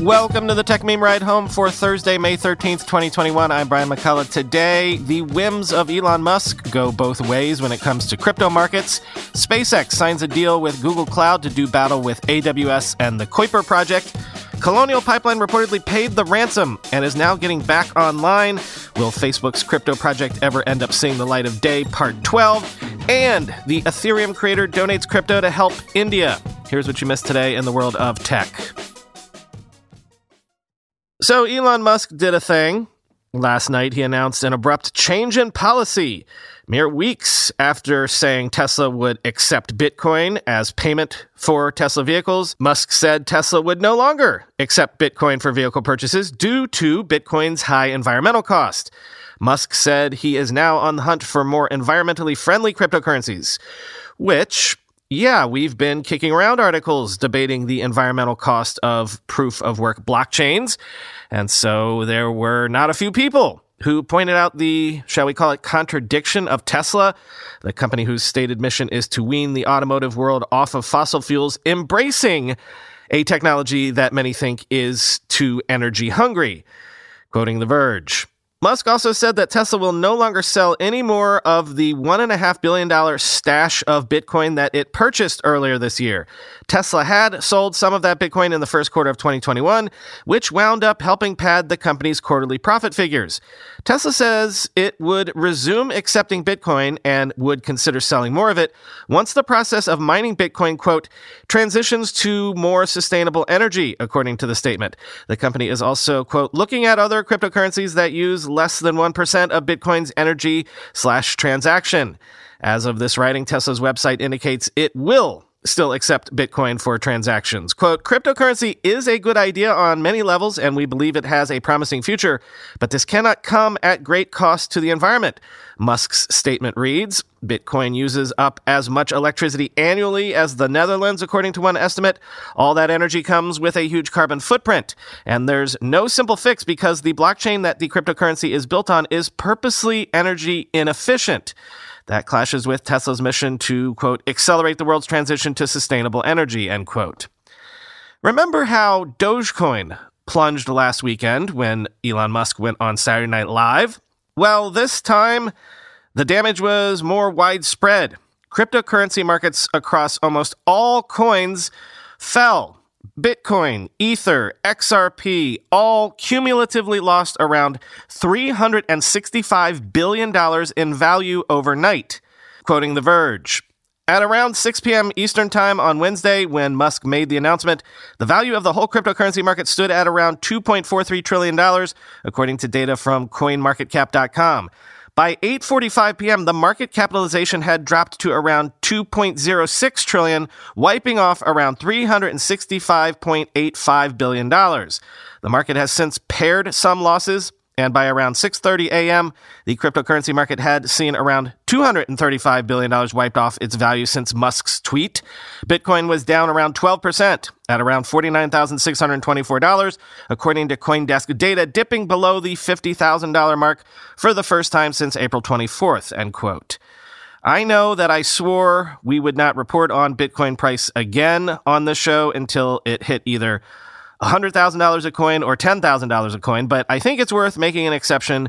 Welcome to the Techmeme Ride Home for Thursday, May 13th, 2021. I'm Brian McCullough. Today, the whims of Elon Musk go both ways when it comes to crypto markets. SpaceX signs a deal with Google Cloud to do battle with AWS and the Kuiper project. Colonial Pipeline reportedly paid the ransom and is now getting back online. Will Facebook's crypto project ever end up seeing the light of day? Part 12. And the Ethereum creator donates crypto to help India. Here's what you missed today in the world of tech. So, Elon Musk did a thing. Last night, he announced an abrupt change in policy, mere weeks after saying Tesla would accept Bitcoin as payment for Tesla vehicles. Musk said Tesla would no longer accept Bitcoin for vehicle purchases due to Bitcoin's high environmental cost. Musk said he is now on the hunt for more environmentally friendly cryptocurrencies, which yeah, we've been kicking around articles debating the environmental cost of proof of work blockchains. And so there were not a few people who pointed out the, shall we call it, contradiction of Tesla, the company whose stated mission is to wean the automotive world off of fossil fuels, embracing a technology that many think is too energy hungry. Quoting The Verge. Musk also said that Tesla will no longer sell any more of the $1.5 billion stash of Bitcoin that it purchased earlier this year. Tesla had sold some of that Bitcoin in the first quarter of 2021, which wound up helping pad the company's quarterly profit figures. Tesla says it would resume accepting Bitcoin and would consider selling more of it once the process of mining Bitcoin, quote, transitions to more sustainable energy, according to the statement. The company is also, quote, looking at other cryptocurrencies that use less than 1% of Bitcoin's energy slash transaction. As of this writing, Tesla's website indicates it will still accept Bitcoin for transactions. Quote, cryptocurrency is a good idea on many levels, and we believe it has a promising future, but this cannot come at great cost to the environment. Musk's statement reads Bitcoin uses up as much electricity annually as the Netherlands, according to one estimate. All that energy comes with a huge carbon footprint. And there's no simple fix because the blockchain that the cryptocurrency is built on is purposely energy inefficient. That clashes with Tesla's mission to, quote, accelerate the world's transition to sustainable energy, end quote. Remember how Dogecoin plunged last weekend when Elon Musk went on Saturday Night Live? Well, this time, the damage was more widespread. Cryptocurrency markets across almost all coins fell Bitcoin, Ether, XRP all cumulatively lost around $365 billion in value overnight, quoting The Verge. At around 6 p.m. Eastern Time on Wednesday, when Musk made the announcement, the value of the whole cryptocurrency market stood at around $2.43 trillion, according to data from CoinMarketCap.com. By 8:45 p.m., the market capitalization had dropped to around 2.06 trillion, wiping off around 365.85 billion dollars. The market has since pared some losses, and by around 6:30 a.m., the cryptocurrency market had seen around 235 billion dollars wiped off its value since Musk's tweet. Bitcoin was down around 12% at around $49,624 according to CoinDesk data, dipping below the $50,000 mark for the first time since April 24th, end quote. I know that I swore we would not report on Bitcoin price again on the show until it hit either $100,000 a coin or $10,000 a coin, but I think it's worth making an exception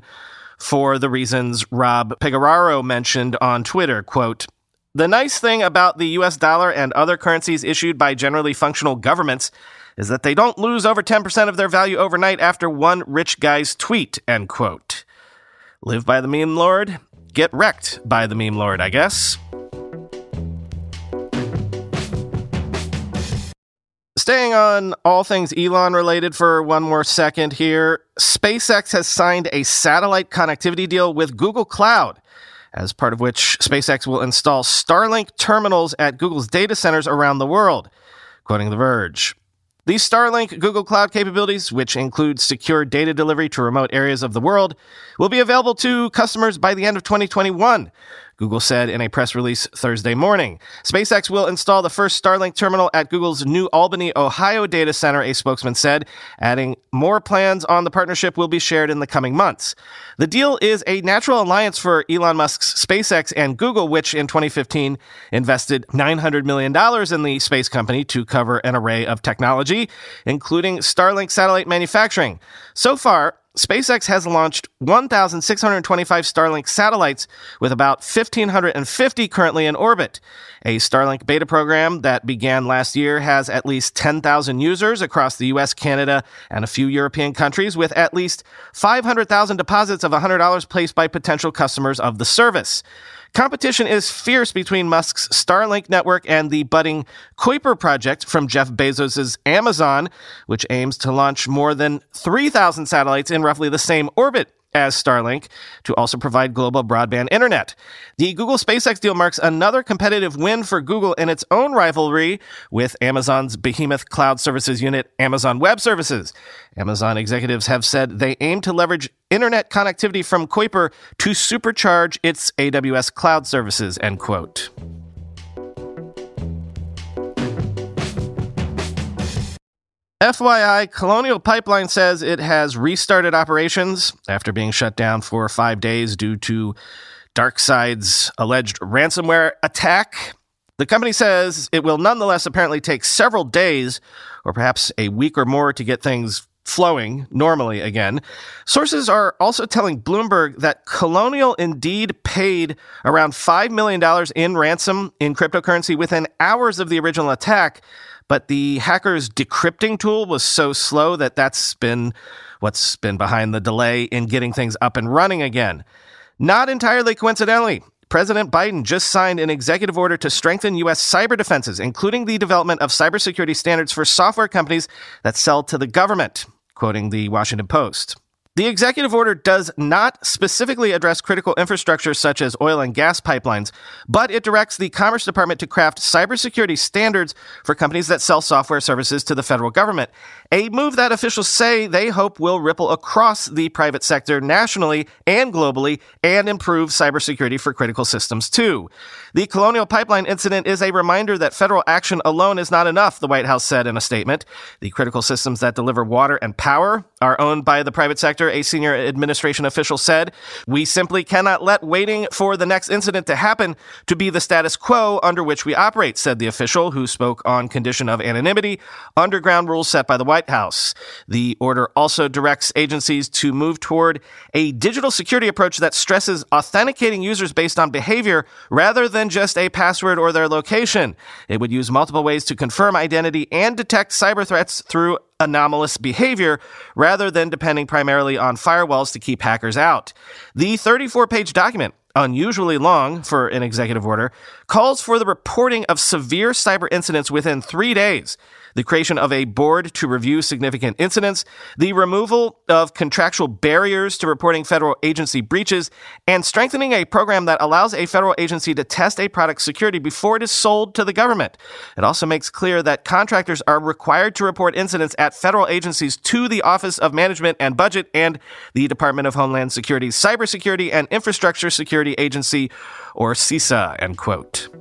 for the reasons Rob Pegoraro mentioned on Twitter. Quote, the nice thing about the US dollar and other currencies issued by generally functional governments is that they don't lose over 10% of their value overnight after one rich guy's tweet, end quote. Live by the meme lord, get wrecked by the meme lord, I guess. Staying on all things Elon related for one more second here, SpaceX has signed a satellite connectivity deal with Google Cloud, as part of which SpaceX will install Starlink terminals at Google's data centers around the world, quoting The Verge. These Starlink Google Cloud capabilities, which include secure data delivery to remote areas of the world, will be available to customers by the end of 2021, Google said in a press release Thursday morning. SpaceX will install the first Starlink terminal at Google's New Albany, Ohio data center, a spokesman said, adding more plans on the partnership will be shared in the coming months. The deal is a natural alliance for Elon Musk's SpaceX and Google, which in 2015 invested $900 million in the space company to cover an array of technology, including Starlink satellite manufacturing. So far, SpaceX has launched 1,625 Starlink satellites, with about 1,550 currently in orbit. A Starlink beta program that began last year has at least 10,000 users across the US, Canada, and a few European countries, with at least 500,000 deposits of $100 placed by potential customers of the service. Competition is fierce between Musk's Starlink network and the budding Kuiper project from Jeff Bezos' Amazon, which aims to launch more than 3,000 satellites in roughly the same orbit as Starlink to also provide global broadband internet. The Google SpaceX deal marks another competitive win for Google in its own rivalry with Amazon's behemoth cloud services unit, Amazon Web Services. Amazon executives have said they aim to leverage internet connectivity from Kuiper to supercharge its AWS cloud services, end quote. FYI, Colonial Pipeline says it has restarted operations after being shut down for five days due to DarkSide's alleged ransomware attack. The company says it will nonetheless apparently take several days or perhaps a week or more to get things flowing normally again. Sources are also telling Bloomberg that Colonial indeed paid around $5 million in ransom in cryptocurrency within hours of the original attack but the hacker's decrypting tool was so slow that that's been what's been behind the delay in getting things up and running again. Not entirely coincidentally, President Biden just signed an executive order to strengthen U.S. cyber defenses, including the development of cybersecurity standards for software companies that sell to the government, quoting the Washington Post. The executive order does not specifically address critical infrastructure such as oil and gas pipelines, but it directs the Commerce Department to craft cybersecurity standards for companies that sell software services to the federal government. A move that officials say they hope will ripple across the private sector nationally and globally and improve cybersecurity for critical systems too. The Colonial Pipeline incident is a reminder that federal action alone is not enough, the White House said in a statement. The critical systems that deliver water and power are owned by the private sector a senior administration official said. We simply cannot let waiting for the next incident to happen to be the status quo under which we operate, said the official who spoke on condition of anonymity, underground rules set by the White House. The order also directs agencies to move toward a digital security approach that stresses authenticating users based on behavior rather than just a password or their location. It would use multiple ways to confirm identity and detect cyber threats through anomalous behavior rather than depending primarily on firewalls to keep hackers out. The 34 page document unusually long for an executive order, calls for the reporting of severe cyber incidents within three days the creation of a board to review significant incidents, the removal of contractual barriers to reporting federal agency breaches, and strengthening a program that allows a federal agency to test a product's security before it is sold to the government. It also makes clear that contractors are required to report incidents at federal agencies to the Office of Management and Budget and the Department of Homeland Security's Cybersecurity and Infrastructure Security Agency, or CISA, end quote.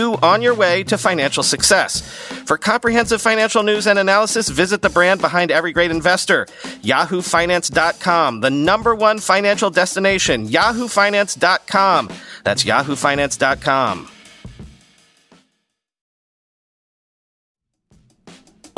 on your way to financial success. For comprehensive financial news and analysis, visit the brand behind every great investor, yahoofinance.com, the number one financial destination, yahoofinance.com. That's yahoofinance.com.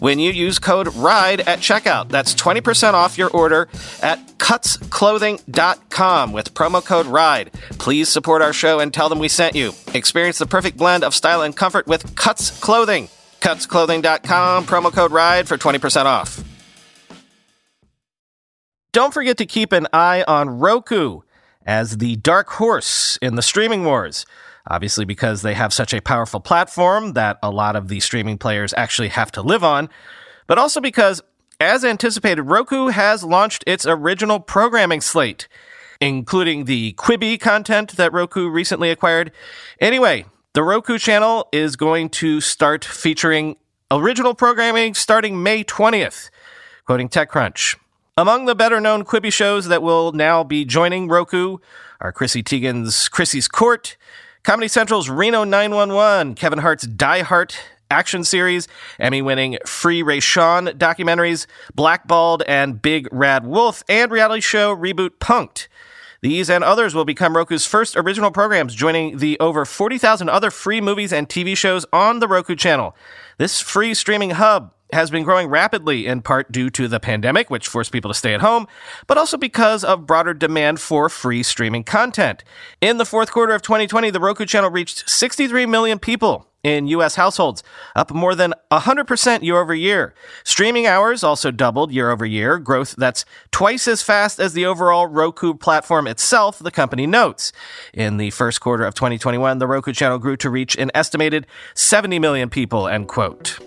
when you use code RIDE at checkout. That's 20% off your order at cutsclothing.com with promo code RIDE. Please support our show and tell them we sent you. Experience the perfect blend of style and comfort with Cuts Clothing. Cutsclothing.com, promo code RIDE for 20% off. Don't forget to keep an eye on Roku as the dark horse in the streaming wars. Obviously, because they have such a powerful platform that a lot of the streaming players actually have to live on, but also because, as anticipated, Roku has launched its original programming slate, including the Quibi content that Roku recently acquired. Anyway, the Roku channel is going to start featuring original programming starting May 20th, quoting TechCrunch. Among the better known Quibi shows that will now be joining Roku are Chrissy Teigen's Chrissy's Court, Comedy Central's Reno 911, Kevin Hart's Die Hard action series, Emmy winning Free Ray Rayshawn documentaries, Blackballed and Big Rad Wolf, and reality show Reboot Punk'd. These and others will become Roku's first original programs, joining the over 40,000 other free movies and TV shows on the Roku channel. This free streaming hub has been growing rapidly in part due to the pandemic, which forced people to stay at home, but also because of broader demand for free streaming content. In the fourth quarter of 2020, the Roku channel reached 63 million people in US households, up more than 100% year over year. Streaming hours also doubled year over year, growth that's twice as fast as the overall Roku platform itself, the company notes. In the first quarter of 2021, the Roku channel grew to reach an estimated 70 million people, end quote.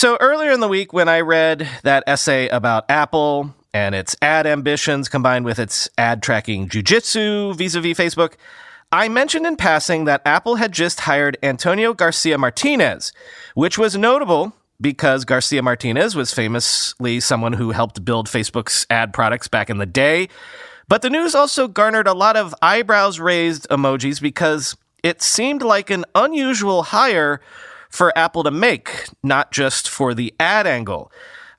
So earlier in the week, when I read that essay about Apple and its ad ambitions combined with its ad tracking jujitsu vis a vis Facebook, I mentioned in passing that Apple had just hired Antonio Garcia Martinez, which was notable because Garcia Martinez was famously someone who helped build Facebook's ad products back in the day. But the news also garnered a lot of eyebrows raised emojis because it seemed like an unusual hire for Apple to make, not just for the ad angle.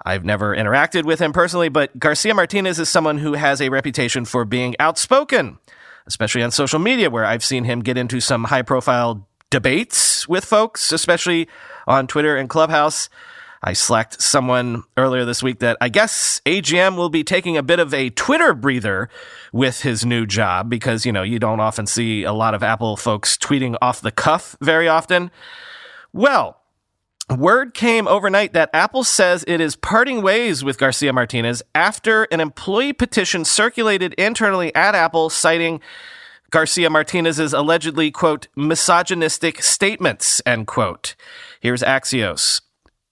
I've never interacted with him personally, but Garcia Martinez is someone who has a reputation for being outspoken, especially on social media, where I've seen him get into some high profile debates with folks, especially on Twitter and Clubhouse. I slacked someone earlier this week that I guess AGM will be taking a bit of a Twitter breather with his new job because, you know, you don't often see a lot of Apple folks tweeting off the cuff very often. Well, Word came overnight that Apple says it is parting ways with Garcia Martinez after an employee petition circulated internally at Apple citing Garcia Martinez's allegedly, quote, misogynistic statements, end quote. Here's Axios.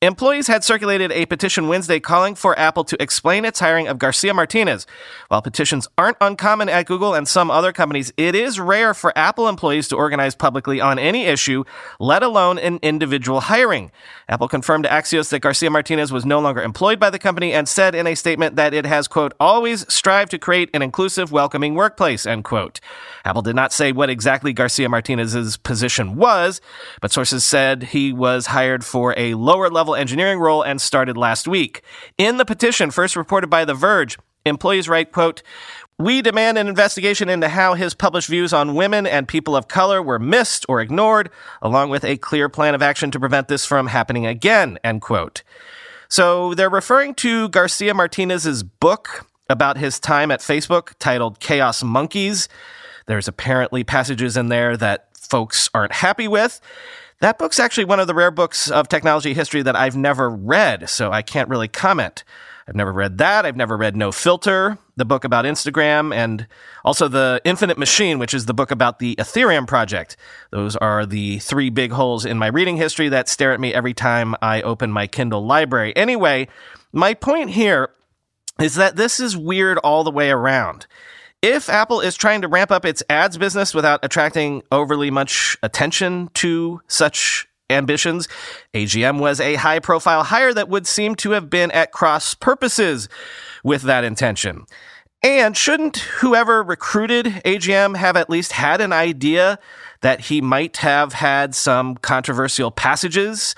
Employees had circulated a petition Wednesday calling for Apple to explain its hiring of Garcia Martinez. While petitions aren't uncommon at Google and some other companies, it is rare for Apple employees to organize publicly on any issue, let alone an individual hiring. Apple confirmed to Axios that Garcia Martinez was no longer employed by the company and said in a statement that it has, quote, always strived to create an inclusive, welcoming workplace, end quote. Apple did not say what exactly Garcia Martinez's position was, but sources said he was hired for a lower level level engineering role and started last week. In the petition, first reported by The Verge, employees write, quote, we demand an investigation into how his published views on women and people of color were missed or ignored, along with a clear plan of action to prevent this from happening again, end quote. So they're referring to Garcia Martinez's book about his time at Facebook titled Chaos Monkeys. There's apparently passages in there that folks aren't happy with. That book's actually one of the rare books of technology history that I've never read, so I can't really comment. I've never read that. I've never read No Filter, the book about Instagram, and also The Infinite Machine, which is the book about the Ethereum project. Those are the three big holes in my reading history that stare at me every time I open my Kindle library. Anyway, my point here is that this is weird all the way around. If Apple is trying to ramp up its ads business without attracting overly much attention to such ambitions. AGM was a high profile hire that would seem to have been at cross purposes with that intention. And shouldn't whoever recruited AGM have at least had an idea that he might have had some controversial passages?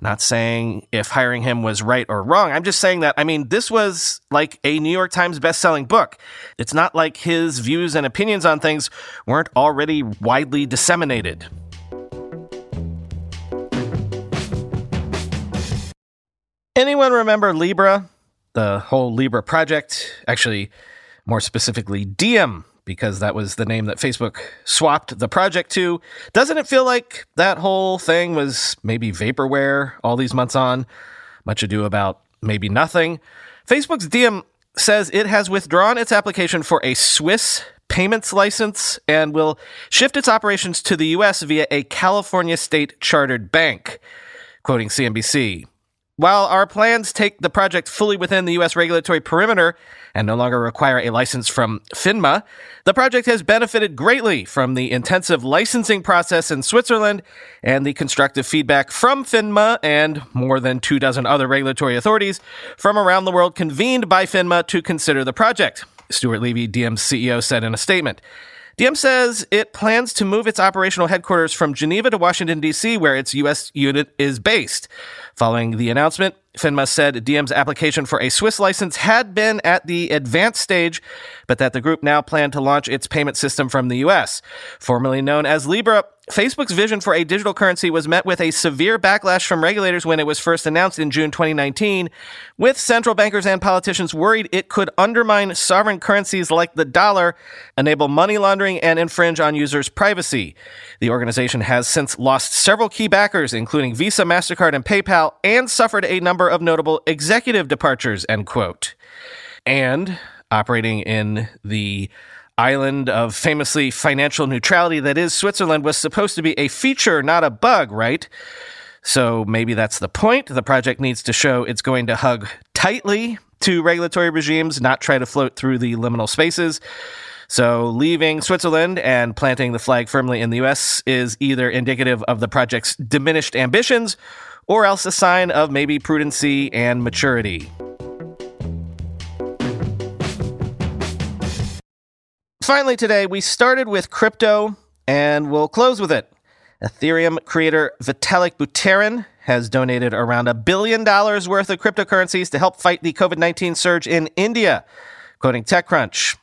Not saying if hiring him was right or wrong. I'm just saying that, I mean, this was like a New York Times best-selling book. It's not like his views and opinions on things weren't already widely disseminated. Anyone remember Libra? The whole Libra project? Actually, more specifically, Diem, because that was the name that Facebook swapped the project to. Doesn't it feel like that whole thing was maybe vaporware all these months on? Much ado about maybe nothing. Facebook's Diem says it has withdrawn its application for a Swiss payments license and will shift its operations to the US via a California state chartered bank. Quoting CNBC, while our plans take the project fully within the U.S. regulatory perimeter and no longer require a license from FINMA, the project has benefited greatly from the intensive licensing process in Switzerland and the constructive feedback from FINMA and more than two dozen other regulatory authorities from around the world convened by FINMA to consider the project, Stuart Levy, Diem's CEO, said in a statement. DM says it plans to move its operational headquarters from Geneva to Washington, D.C., where its U.S. unit is based. Following the announcement, FINMA said Diem's application for a Swiss license had been at the advanced stage, but that the group now planned to launch its payment system from the U.S. Formerly known as Libra, Facebook's vision for a digital currency was met with a severe backlash from regulators when it was first announced in June 2019, with central bankers and politicians worried it could undermine sovereign currencies like the dollar, enable money laundering, and infringe on users' privacy. The organization has since lost several key backers, including Visa, MasterCard, and PayPal, and suffered a number of notable executive departures, end quote. And operating in the island of famously financial neutrality that is Switzerland was supposed to be a feature, not a bug, right? So maybe that's the point. The project needs to show it's going to hug tightly to regulatory regimes, not try to float through the liminal spaces. So leaving Switzerland and planting the flag firmly in the US is either indicative of the project's diminished ambitions or else a sign of maybe prudency and maturity. Finally, today, we started with crypto and we'll close with it. Ethereum creator Vitalik Buterin has donated around a billion dollars worth of cryptocurrencies to help fight the COVID 19 surge in India. Quoting TechCrunch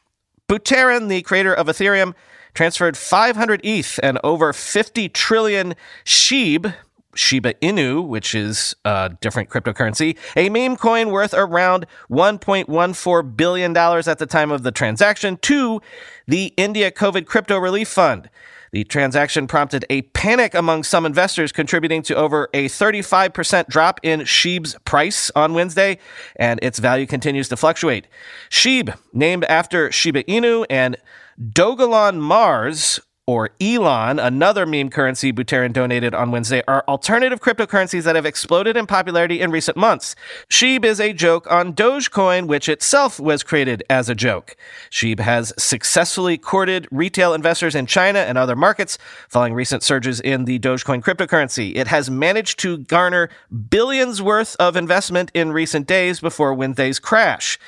Buterin, the creator of Ethereum, transferred 500 ETH and over 50 trillion SHIB, Shiba Inu, which is a different cryptocurrency, a meme coin worth around $1.14 billion at the time of the transaction, to the India COVID Crypto Relief Fund. The transaction prompted a panic among some investors, contributing to over a 35% drop in SHIB's price on Wednesday, and its value continues to fluctuate. SHIB, named after Shiba Inu and Dogelon Mars, or Elon, another meme currency Buterin donated on Wednesday, are alternative cryptocurrencies that have exploded in popularity in recent months. SHIB is a joke on Dogecoin, which itself was created as a joke. SHIB has successfully courted retail investors in China and other markets following recent surges in the Dogecoin cryptocurrency. It has managed to garner billions worth of investment in recent days before Wednesday's crash.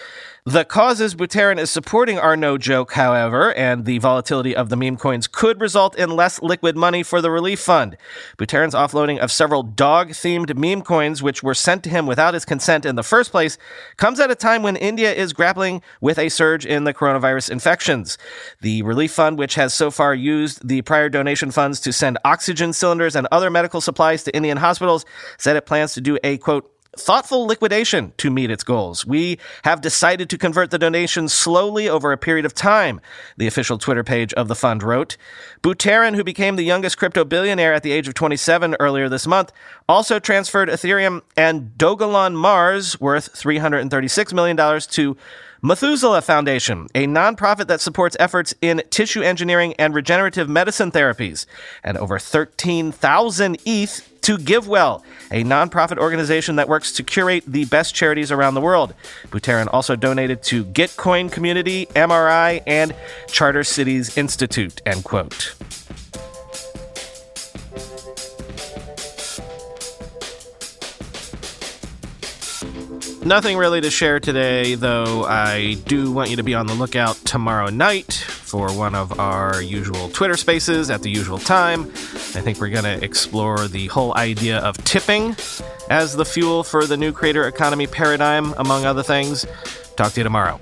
The causes Buterin is supporting are no joke, however, and the volatility of the meme coins could result in less liquid money for the relief fund. Buterin's offloading of several dog themed meme coins, which were sent to him without his consent in the first place, comes at a time when India is grappling with a surge in the coronavirus infections. The relief fund, which has so far used the prior donation funds to send oxygen cylinders and other medical supplies to Indian hospitals, said it plans to do a quote, thoughtful liquidation to meet its goals. We have decided to convert the donations slowly over a period of time, the official Twitter page of the fund wrote. Buterin, who became the youngest crypto billionaire at the age of 27 earlier this month, also transferred Ethereum and Dogelon Mars, worth $336 million, to Methuselah Foundation, a nonprofit that supports efforts in tissue engineering and regenerative medicine therapies, and over 13,000 ETH to GiveWell, a nonprofit organization that works to curate the best charities around the world. Buterin also donated to Gitcoin Community, MRI, and Charter Cities Institute, end quote. Nothing really to share today, though I do want you to be on the lookout tomorrow night for one of our usual Twitter spaces at the usual time. I think we're going to explore the whole idea of tipping as the fuel for the new creator economy paradigm, among other things. Talk to you tomorrow.